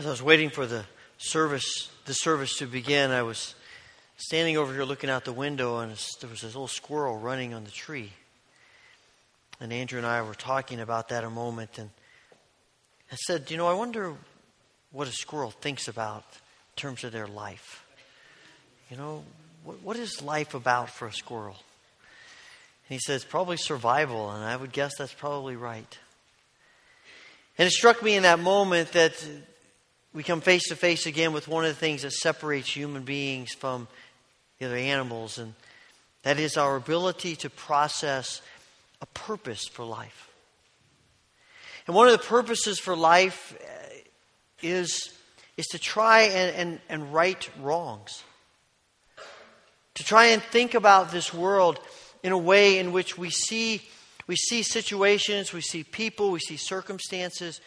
As I was waiting for the service, the service to begin, I was standing over here looking out the window, and there was this little squirrel running on the tree. And Andrew and I were talking about that a moment, and I said, You know, I wonder what a squirrel thinks about in terms of their life. You know, what, what is life about for a squirrel? And he says, Probably survival, and I would guess that's probably right. And it struck me in that moment that we come face to face again with one of the things that separates human beings from the other animals, and that is our ability to process a purpose for life. And one of the purposes for life uh, is, is to try and, and, and right wrongs. To try and think about this world in a way in which we see, we see situations, we see people, we see circumstances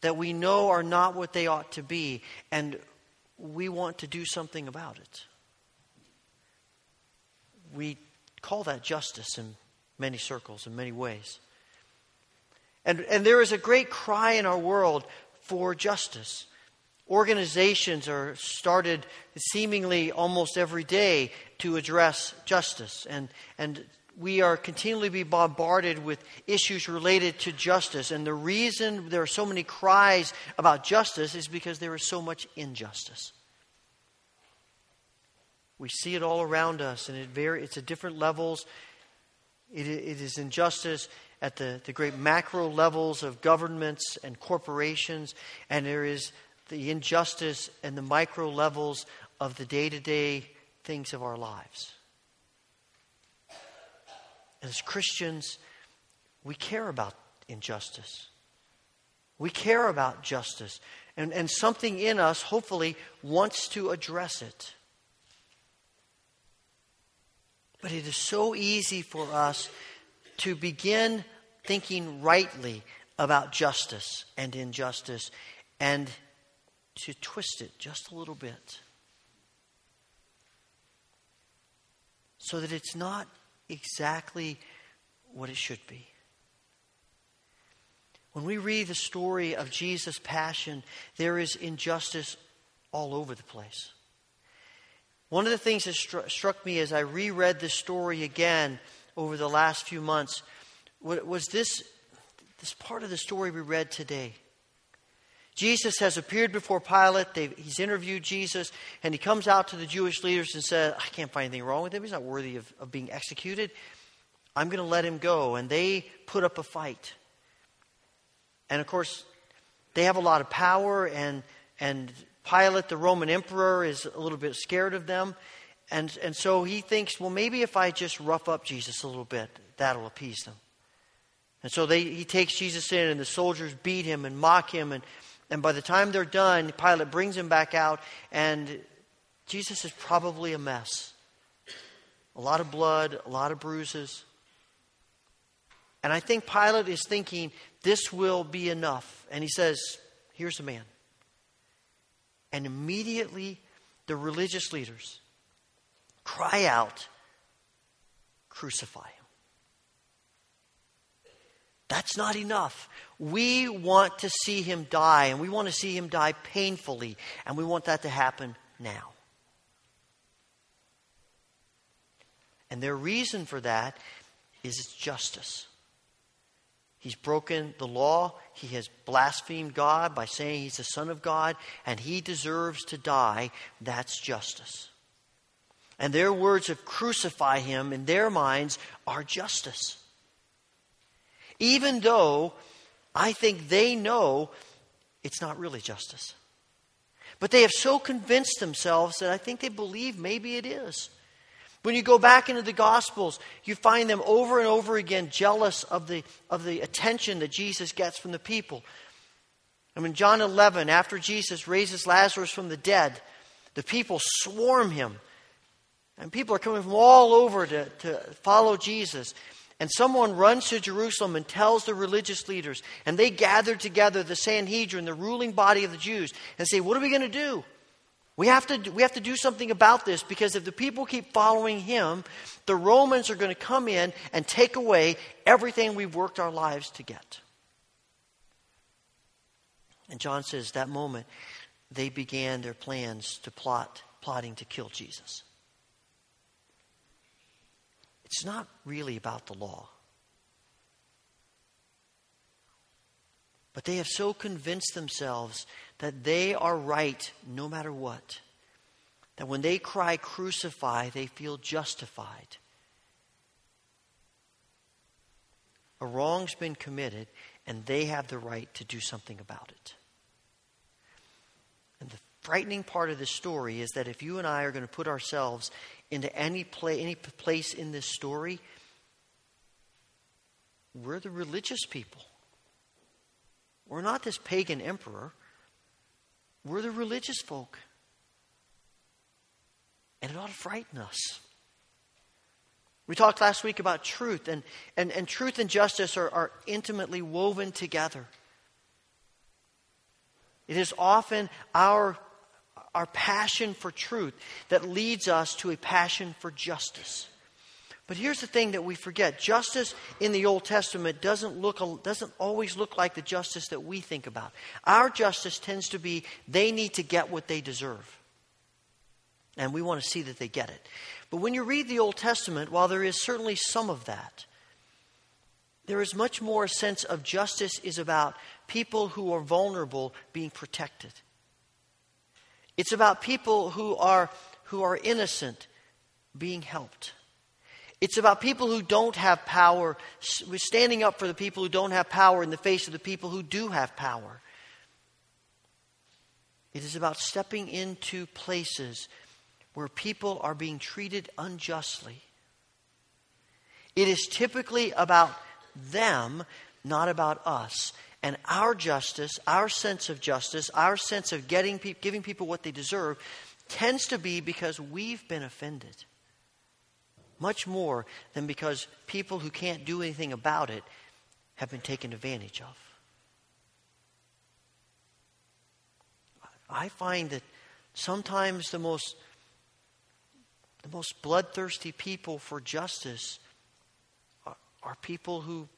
that we know are not what they ought to be, and we want to do something about it. We call that justice in many circles, in many ways. And, and there is a great cry in our world for justice. Organizations are started seemingly almost every day to address justice. And, and we are continually be bombarded with issues related to justice. And the reason there are so many cries about justice is because there is so much injustice. We see it all around us, and it very, it's at different levels. It, it is injustice at the, the great macro levels of governments and corporations, and there is the injustice and the micro levels of the day to day things of our lives. As Christians, we care about injustice. We care about justice. And, and something in us, hopefully, wants to address it. But it is so easy for us to begin thinking rightly about justice and injustice and to twist it just a little bit so that it's not exactly what it should be. When we read the story of Jesus' passion, there is injustice all over the place. One of the things that stru- struck me as I reread this story again over the last few months was this, this part of the story we read today. Jesus has appeared before Pilate. They've, he's interviewed Jesus, and he comes out to the Jewish leaders and says, I can't find anything wrong with him. He's not worthy of, of being executed. I'm going to let him go. And they put up a fight. And of course, they have a lot of power, and, and Pilate, the Roman emperor, is a little bit scared of them. And, and so he thinks, well, maybe if I just rough up Jesus a little bit, that'll appease them. And so they, he takes Jesus in, and the soldiers beat him and mock him. And, and by the time they're done, Pilate brings him back out, and Jesus is probably a mess. A lot of blood, a lot of bruises. And I think Pilate is thinking, this will be enough. And he says, Here's the man. And immediately the religious leaders cry out, Crucify. That's not enough. We want to see him die, and we want to see him die painfully, and we want that to happen now. And their reason for that is it's justice. He's broken the law. He has blasphemed God by saying he's the Son of God, and he deserves to die. That's justice. And their words of crucify him in their minds are justice. Even though I think they know it's not really justice. But they have so convinced themselves that I think they believe maybe it is. When you go back into the Gospels, you find them over and over again jealous of the, of the attention that Jesus gets from the people. And in John 11, after Jesus raises Lazarus from the dead, the people swarm him. And people are coming from all over to, to follow Jesus. And someone runs to Jerusalem and tells the religious leaders, and they gather together the Sanhedrin, the ruling body of the Jews, and say, What are we going to do? We have, to, we have to do something about this because if the people keep following him, the Romans are going to come in and take away everything we've worked our lives to get. And John says that moment they began their plans to plot, plotting to kill Jesus. It's not really about the law. But they have so convinced themselves that they are right no matter what, that when they cry crucify, they feel justified. A wrong's been committed, and they have the right to do something about it. And the frightening part of this story is that if you and I are going to put ourselves into any, play, any place in this story, we're the religious people. We're not this pagan emperor. We're the religious folk. And it ought to frighten us. We talked last week about truth, and, and, and truth and justice are, are intimately woven together. It is often our, our passion for truth that leads us to a passion for justice. But here's the thing that we forget justice in the Old Testament doesn't, look, doesn't always look like the justice that we think about. Our justice tends to be they need to get what they deserve. And we want to see that they get it. But when you read the Old Testament, while there is certainly some of that, there is much more a sense of justice is about people who are vulnerable being protected. It's about people who are, who are innocent being helped. It's about people who don't have power, standing up for the people who don't have power in the face of the people who do have power. It is about stepping into places where people are being treated unjustly. It is typically about them, not about us. And our justice, our sense of justice, our sense of getting pe- giving people what they deserve tends to be because we've been offended much more than because people who can't do anything about it have been taken advantage of. I find that sometimes the most the most bloodthirsty people for justice are, are people who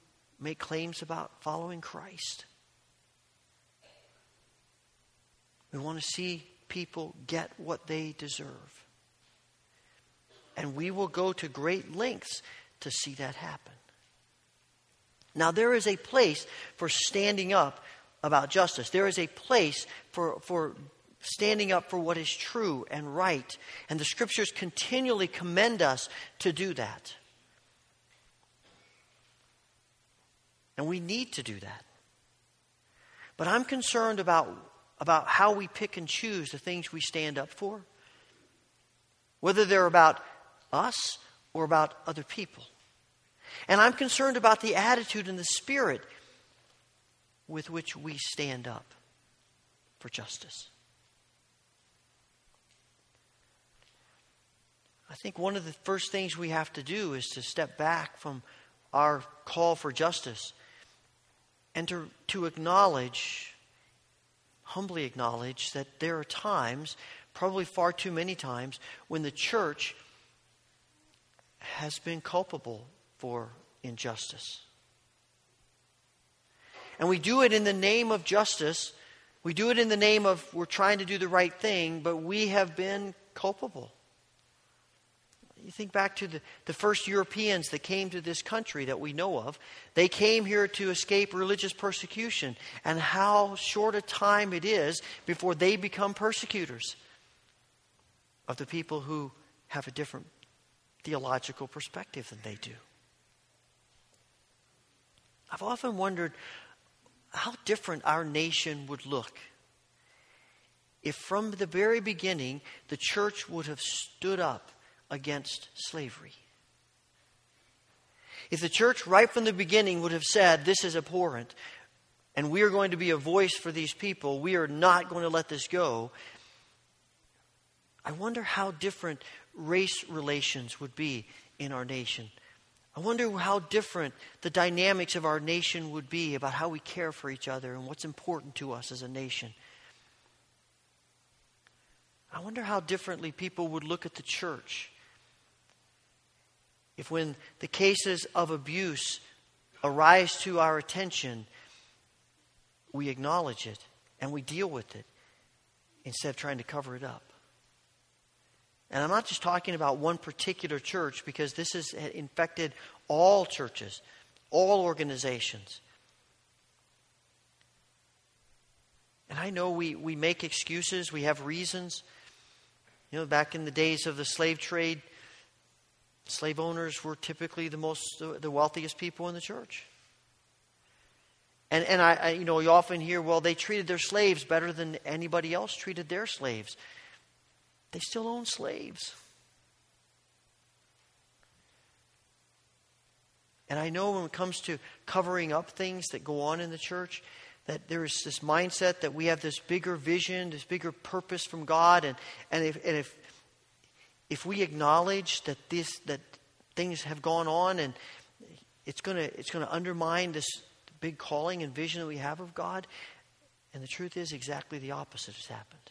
make claims about following Christ. We want to see people get what they deserve. And we will go to great lengths to see that happen. Now, there is a place for standing up about justice. There is a place for, for standing up for what is true and right. And the scriptures continually commend us to do that. And we need to do that. But I'm concerned about, about how we pick and choose the things we stand up for, whether they're about us or about other people. And I'm concerned about the attitude and the spirit with which we stand up for justice. I think one of the first things we have to do is to step back from our call for justice and to, to acknowledge, humbly acknowledge, that there are times, probably far too many times, when the church has been culpable for injustice. And we do it in the name of justice. We do it in the name of we're trying to do the right thing, but we have been culpable. You think back to the, the first Europeans that came to this country that we know of. They came here to escape religious persecution, and how short a time it is before they become persecutors of the people who have a different theological perspective than they do. I've often wondered how different our nation would look if from the very beginning the church would have stood up against slavery. If the church, right from the beginning, would have said, This is abhorrent, and we are going to be a voice for these people, we are not going to let this go, I wonder how different race relations would be in our nation. I wonder how different the dynamics of our nation would be about how we care for each other and what's important to us as a nation. I wonder how differently people would look at the church if, when the cases of abuse arise to our attention, we acknowledge it and we deal with it instead of trying to cover it up. And I'm not just talking about one particular church because this has infected all churches, all organizations. And I know we, we make excuses, we have reasons. You know, back in the days of the slave trade, slave owners were typically the most the wealthiest people in the church. And, and I, I, you know, you often hear, well, they treated their slaves better than anybody else treated their slaves. They still own slaves. And I know when it comes to covering up things that go on in the church, that there is this mindset that we have this bigger vision, this bigger purpose from God, and, and if and if if we acknowledge that this that things have gone on and it's gonna it's gonna undermine this big calling and vision that we have of God, and the truth is exactly the opposite has happened.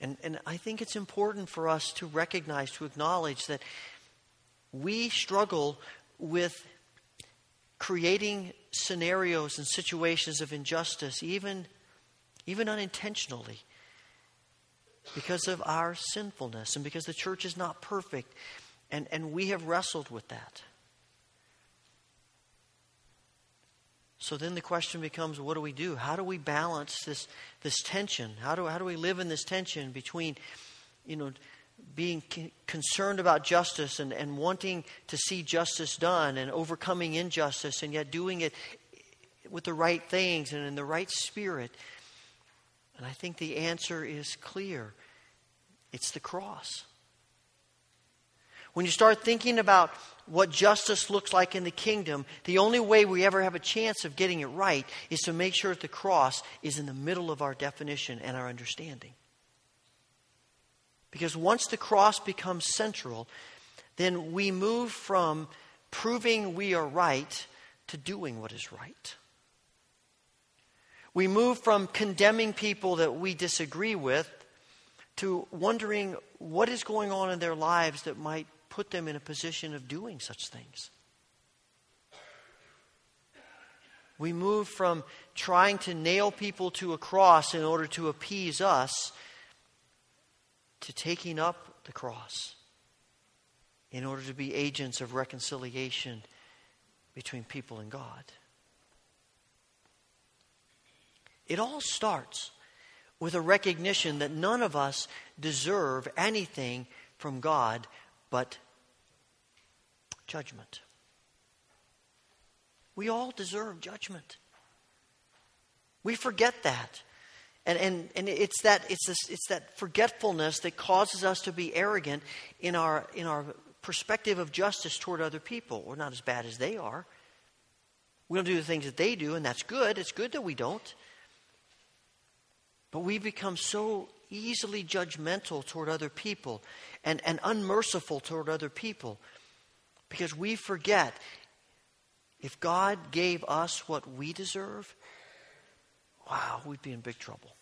And, and I think it's important for us to recognize, to acknowledge that we struggle with creating scenarios and situations of injustice, even, even unintentionally, because of our sinfulness and because the church is not perfect. And, and we have wrestled with that. So then the question becomes what do we do? How do we balance this, this tension? How do, how do we live in this tension between, you know, being concerned about justice and, and wanting to see justice done and overcoming injustice and yet doing it with the right things and in the right spirit. And I think the answer is clear it's the cross. When you start thinking about what justice looks like in the kingdom, the only way we ever have a chance of getting it right is to make sure that the cross is in the middle of our definition and our understanding. Because once the cross becomes central, then we move from proving we are right to doing what is right. We move from condemning people that we disagree with to wondering what is going on in their lives that might put them in a position of doing such things. We move from trying to nail people to a cross in order to appease us to taking up the cross in order to be agents of reconciliation between people and God. It all starts with a recognition that none of us deserve anything from God but judgment. We all deserve judgment. We forget that. And, and, and it's, that, it's, this, it's that forgetfulness that causes us to be arrogant in our, in our perspective of justice toward other people. We're not as bad as they are. We don't do the things that they do, and that's good. It's good that we don't. But we become so easily judgmental toward other people and, and unmerciful toward other people because we forget if God gave us what we deserve, wow, we'd be in big trouble.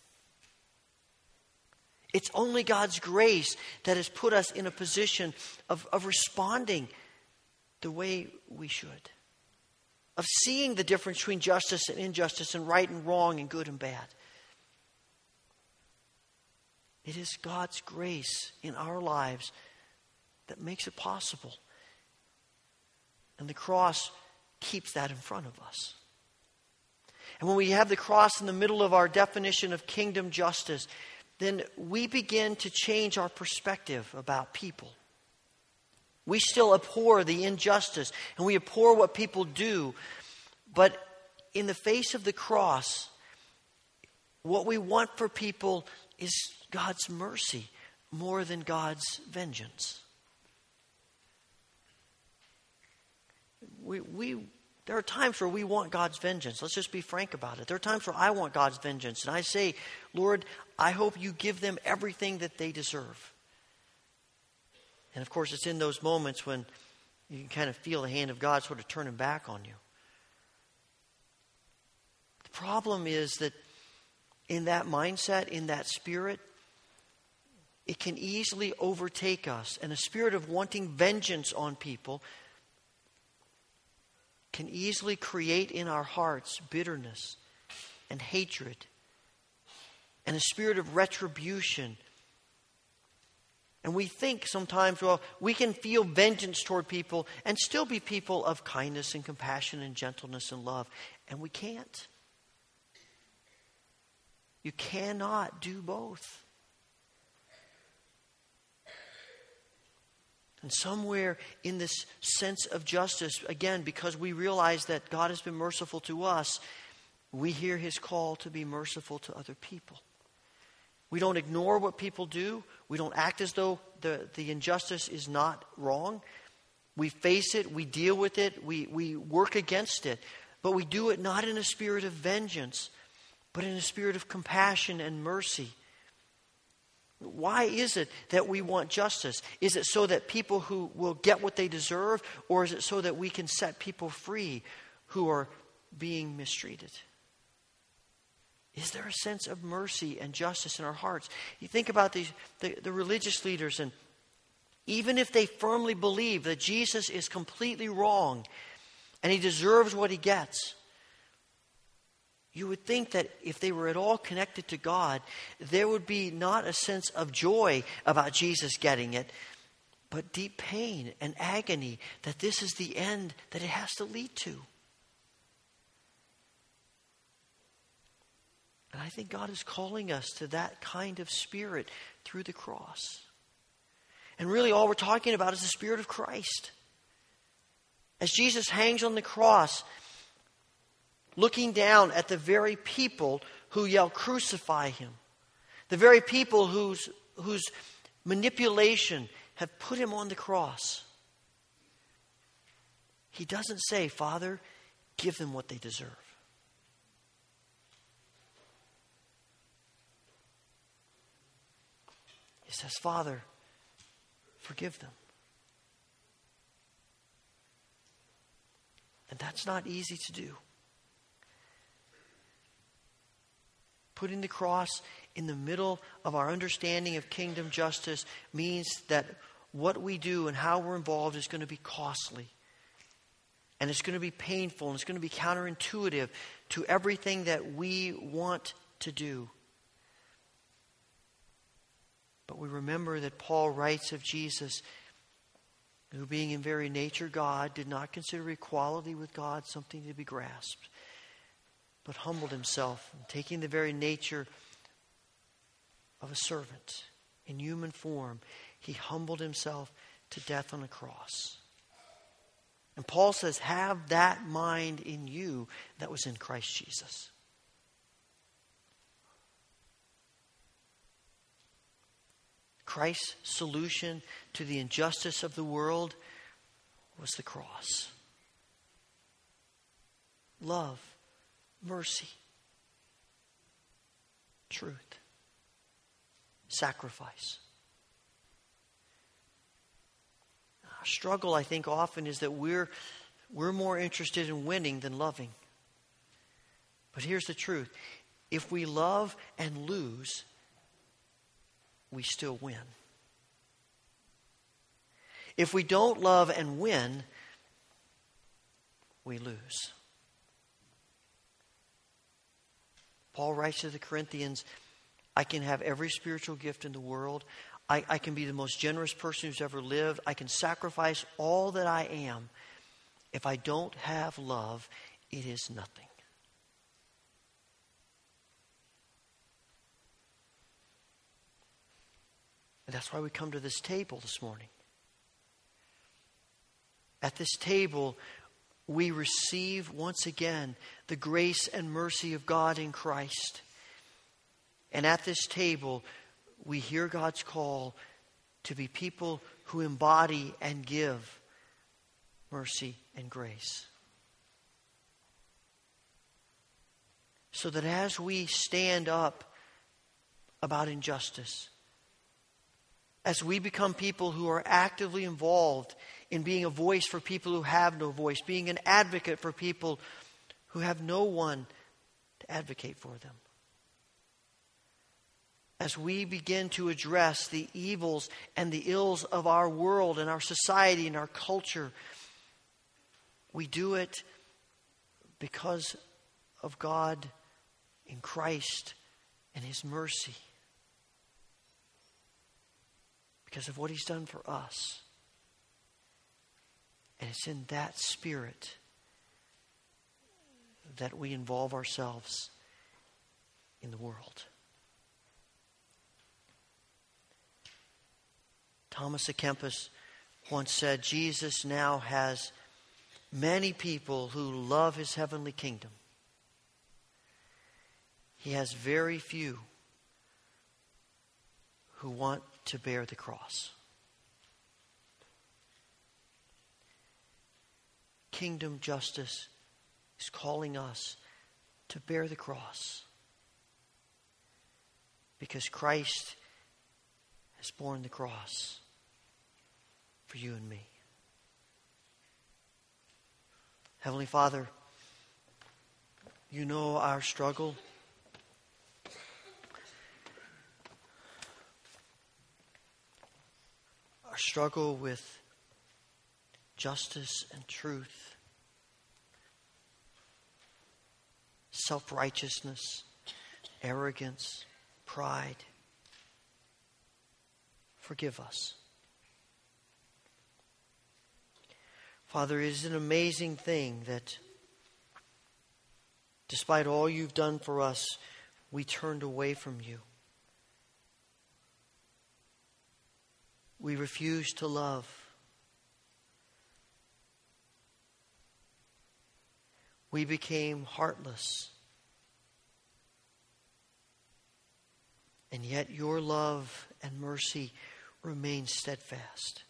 It's only God's grace that has put us in a position of, of responding the way we should, of seeing the difference between justice and injustice, and right and wrong, and good and bad. It is God's grace in our lives that makes it possible. And the cross keeps that in front of us. And when we have the cross in the middle of our definition of kingdom justice, then we begin to change our perspective about people. We still abhor the injustice and we abhor what people do, but in the face of the cross, what we want for people is God's mercy more than God's vengeance. We, we, there are times where we want God's vengeance. Let's just be frank about it. There are times where I want God's vengeance. And I say, Lord, I hope you give them everything that they deserve. And of course, it's in those moments when you can kind of feel the hand of God sort of turning back on you. The problem is that in that mindset, in that spirit, it can easily overtake us. And a spirit of wanting vengeance on people can easily create in our hearts bitterness and hatred and a spirit of retribution. And we think sometimes, well, we can feel vengeance toward people and still be people of kindness and compassion and gentleness and love. And we can't. You cannot do both. And somewhere in this sense of justice, again, because we realize that God has been merciful to us, we hear his call to be merciful to other people. We don't ignore what people do. We don't act as though the, the injustice is not wrong. We face it, we deal with it, we, we work against it. But we do it not in a spirit of vengeance, but in a spirit of compassion and mercy. Why is it that we want justice? Is it so that people who will get what they deserve, or is it so that we can set people free who are being mistreated? Is there a sense of mercy and justice in our hearts? You think about these, the, the religious leaders, and even if they firmly believe that Jesus is completely wrong and he deserves what he gets, you would think that if they were at all connected to God, there would be not a sense of joy about Jesus getting it, but deep pain and agony that this is the end that it has to lead to. And I think God is calling us to that kind of spirit through the cross. And really, all we're talking about is the Spirit of Christ. As Jesus hangs on the cross, looking down at the very people who yell, Crucify him. The very people whose, whose manipulation have put him on the cross. He doesn't say, Father, give them what they deserve. He says, Father, forgive them. And that's not easy to do. Putting the cross in the middle of our understanding of kingdom justice means that what we do and how we're involved is going to be costly. And it's going to be painful and it's going to be counterintuitive to everything that we want to do. But we remember that Paul writes of Jesus, who being in very nature God, did not consider equality with God something to be grasped but humbled himself, taking the very nature of a servant in human form. He humbled himself to death on a cross. And Paul says, Have that mind in you that was in Christ Jesus. Christ's solution to the injustice of the world was the cross. Love mercy, truth, sacrifice. Our struggle, I think, often is that we're, we're more interested in winning than loving. But here's the truth if we love and lose, we still win. If we don't love and win, we lose. Paul writes to the Corinthians I can have every spiritual gift in the world. I, I, can be the most generous person who's ever lived. I can sacrifice all that I am. If I don't have love, it is nothing. And that's why we come to this table this morning. At this table, we receive once again the grace and mercy of God in Christ. And at this table, we hear God's call to be people who embody and give mercy and grace. So that as we stand up about injustice, as we become people who are actively involved in being a voice for people who have no voice, being an advocate for people who have no one to advocate for them. As we begin to address the evils and the ills of our world and our society and our culture, we do it because of God in Christ and His mercy. Because of what He's done for us. And it's in that spirit that we involve ourselves in the world. Thomas à Kempis once said Jesus now has many people who love his heavenly kingdom. He has very few who want to bear the cross. Kingdom justice is calling us to bear the cross because Christ has borne the cross for you and me. Heavenly Father, you know our struggle. Our struggle with justice and truth, self righteousness, arrogance, pride. Forgive us. Father, it is an amazing thing that despite all you've done for us, we turned away from you. We refused to love. We became heartless. And yet your love and mercy remain steadfast.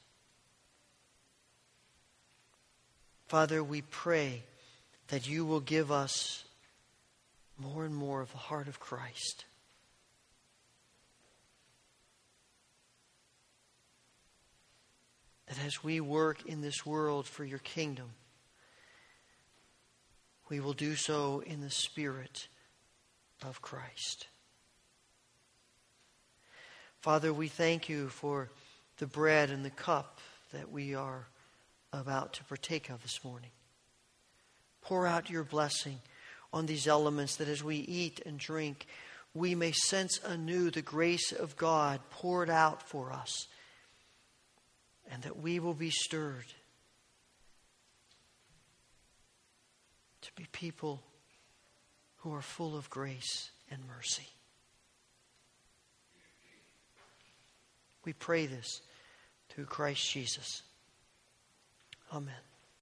Father, we pray that you will give us more and more of the heart of Christ. That as we work in this world for your kingdom, we will do so in the Spirit of Christ. Father, we thank you for the bread and the cup that we are about to partake of this morning. Pour out your blessing on these elements that as we eat and drink, we may sense anew the grace of God poured out for us, and that we will be stirred to be people who are full of grace and mercy. We pray this through Christ Jesus. Amen.